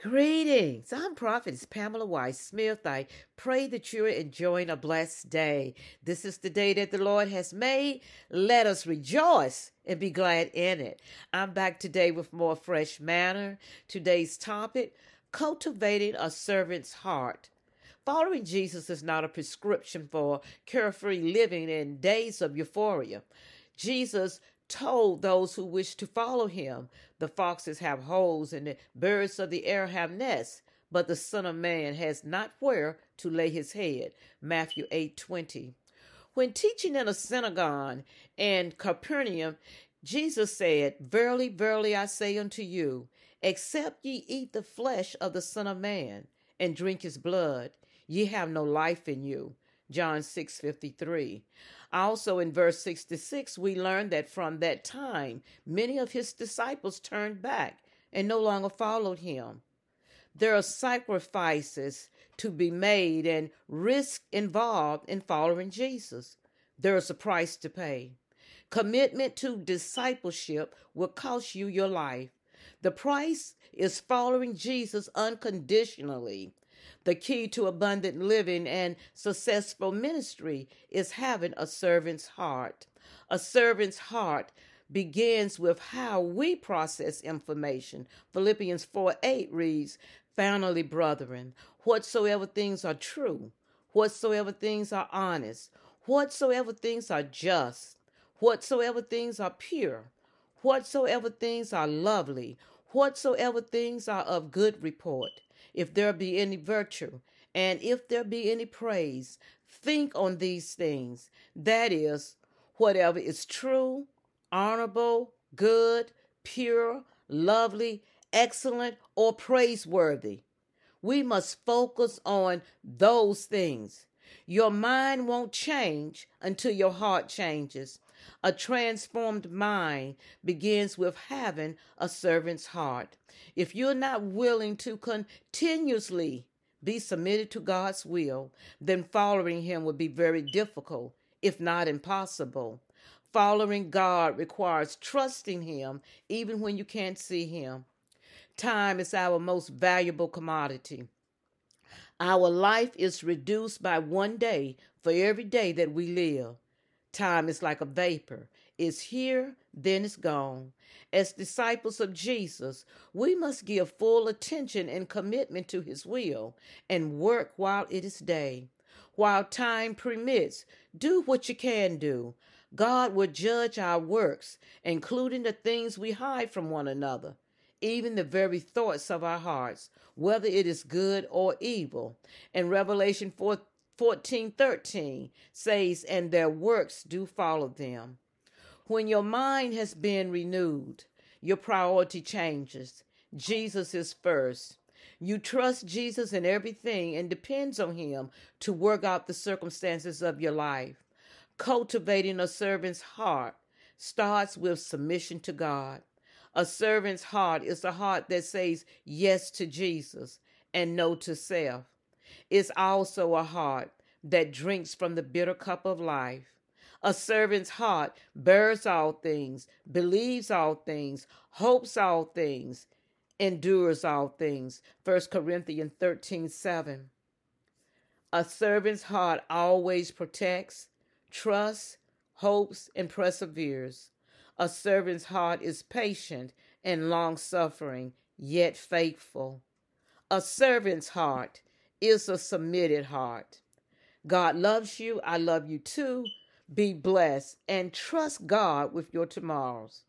Greetings. I'm Prophetess Pamela Weiss Smith. I pray that you're enjoying a blessed day. This is the day that the Lord has made. Let us rejoice and be glad in it. I'm back today with more fresh manna. Today's topic cultivating a servant's heart. Following Jesus is not a prescription for carefree living in days of euphoria. Jesus told those who wish to follow him, The foxes have holes and the birds of the air have nests, but the Son of Man has not where to lay his head. Matthew 8 20. When teaching in a synagogue in Capernaum, Jesus said, Verily, verily, I say unto you, except ye eat the flesh of the Son of Man and drink his blood, ye have no life in you. John 6:53. Also in verse 66, we learn that from that time, many of his disciples turned back and no longer followed him. There are sacrifices to be made and risk involved in following Jesus. There is a price to pay. Commitment to discipleship will cost you your life. The price is following Jesus unconditionally. The key to abundant living and successful ministry is having a servant's heart. A servant's heart begins with how we process information. Philippians 4 8 reads, Finally, brethren, whatsoever things are true, whatsoever things are honest, whatsoever things are just, whatsoever things are pure, whatsoever things are lovely, whatsoever things are of good report if there be any virtue, and if there be any praise, think on these things. That is, whatever is true, honorable, good, pure, lovely, excellent, or praiseworthy. We must focus on those things. Your mind won't change until your heart changes. A transformed mind begins with having a servant's heart. If you're not willing to continuously be submitted to God's will, then following Him will be very difficult, if not impossible. Following God requires trusting Him even when you can't see Him. Time is our most valuable commodity. Our life is reduced by one day for every day that we live. Time is like a vapor. It's here, then it's gone. As disciples of Jesus, we must give full attention and commitment to his will and work while it is day. While time permits, do what you can do. God will judge our works, including the things we hide from one another, even the very thoughts of our hearts, whether it is good or evil. And Revelation 4 14 13 says, And their works do follow them. When your mind has been renewed, your priority changes. Jesus is first. You trust Jesus in everything and depends on him to work out the circumstances of your life. Cultivating a servant's heart starts with submission to God. A servant's heart is a heart that says yes to Jesus and no to self It's also a heart that drinks from the bitter cup of life. A servant's heart bears all things, believes all things, hopes all things, endures all things. 1 Corinthians 13 7. A servant's heart always protects, trusts, hopes, and perseveres. A servant's heart is patient and long suffering, yet faithful. A servant's heart is a submitted heart. God loves you. I love you too. Be blessed and trust God with your tomorrows.